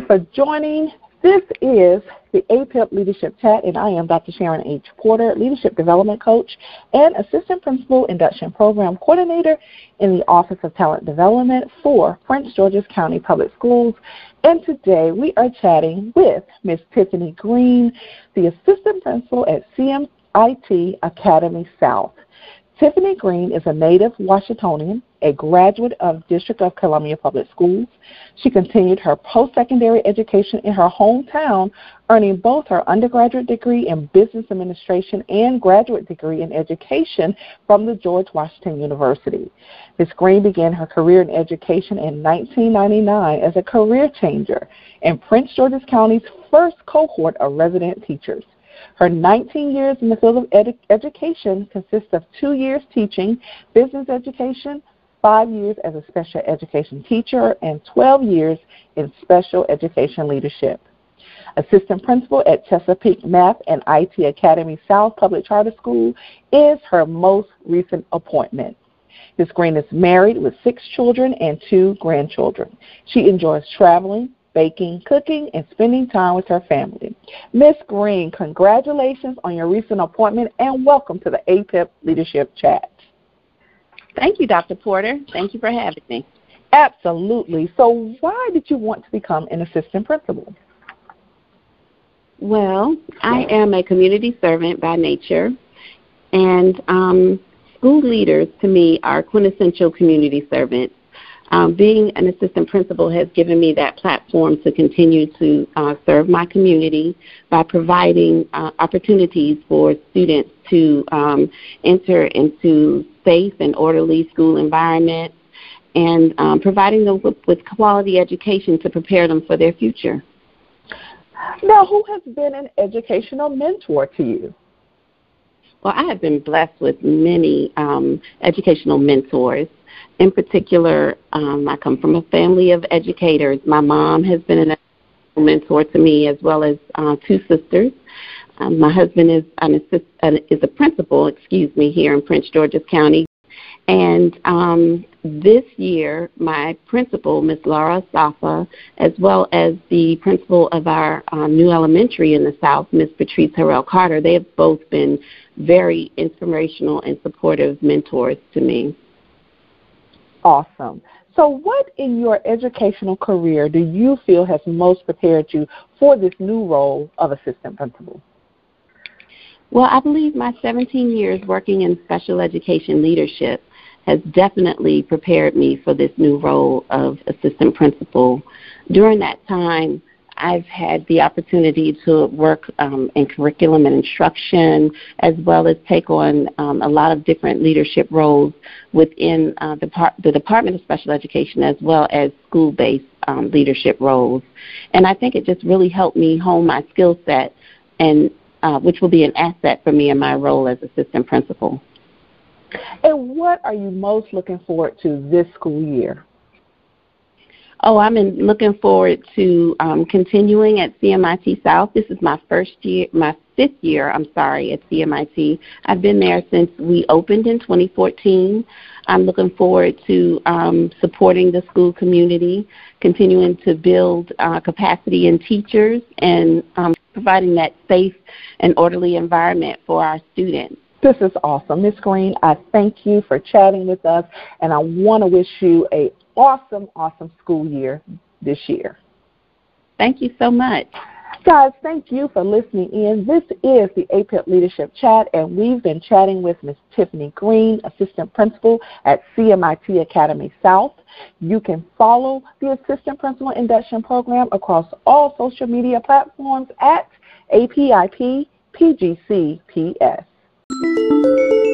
for joining. This is the APIP Leadership Chat, and I am Dr. Sharon H. Porter, Leadership Development Coach and Assistant Principal Induction Program Coordinator in the Office of Talent Development for Prince George's County Public Schools. And today we are chatting with Ms. Tiffany Green, the Assistant Principal at CMIT Academy South. Tiffany Green is a native Washingtonian, a graduate of District of Columbia Public Schools. She continued her post-secondary education in her hometown, earning both her undergraduate degree in business administration and graduate degree in education from the George Washington University. Ms. Green began her career in education in 1999 as a career changer in Prince George's County's first cohort of resident teachers. Her 19 years in the field of edu- education consists of two years teaching business education, five years as a special education teacher, and 12 years in special education leadership. Assistant Principal at Chesapeake Math and IT Academy South Public Charter School is her most recent appointment. Ms. Green is married with six children and two grandchildren. She enjoys traveling, baking, cooking, and spending time with her family. Ms. Green, congratulations on your recent appointment and welcome to the APIP Leadership Chat. Thank you, Dr. Porter. Thank you for having me. Absolutely. So, why did you want to become an assistant principal? Well, I am a community servant by nature, and um, school leaders to me are quintessential community servants. Um, being an assistant principal has given me that platform to continue to uh, serve my community by providing uh, opportunities for students to um, enter into safe and orderly school environments and um, providing them with, with quality education to prepare them for their future. Now, who has been an educational mentor to you? Well, I have been blessed with many um, educational mentors. In particular, um, I come from a family of educators. My mom has been an mentor to me, as well as uh, two sisters. Um, my husband is an assist, uh, is a principal, excuse me, here in Prince George's County. And um, this year, my principal, Ms. Laura Safa, as well as the principal of our um, new elementary in the South, Ms. Patrice Harrell Carter, they have both been very inspirational and supportive mentors to me. Awesome. So, what in your educational career do you feel has most prepared you for this new role of assistant principal? Well, I believe my 17 years working in special education leadership has definitely prepared me for this new role of assistant principal. During that time, I've had the opportunity to work um, in curriculum and instruction, as well as take on um, a lot of different leadership roles within uh, the, par- the, Department of Special Education, as well as school-based um, leadership roles. And I think it just really helped me hone my skill set, and uh, which will be an asset for me in my role as assistant principal. And what are you most looking forward to this school year? Oh, I'm in, looking forward to um, continuing at CMIT South. This is my first year, my fifth year, I'm sorry, at CMIT. I've been there since we opened in 2014. I'm looking forward to um, supporting the school community, continuing to build uh, capacity in teachers, and um, providing that safe and orderly environment for our students. This is awesome. Ms. Green, I thank you for chatting with us, and I want to wish you a awesome, awesome school year this year. Thank you so much. Guys, thank you for listening in. This is the APIP Leadership Chat, and we've been chatting with Ms. Tiffany Green, Assistant Principal at CMIT Academy South. You can follow the Assistant Principal Induction Program across all social media platforms at APIP PGCPS. Música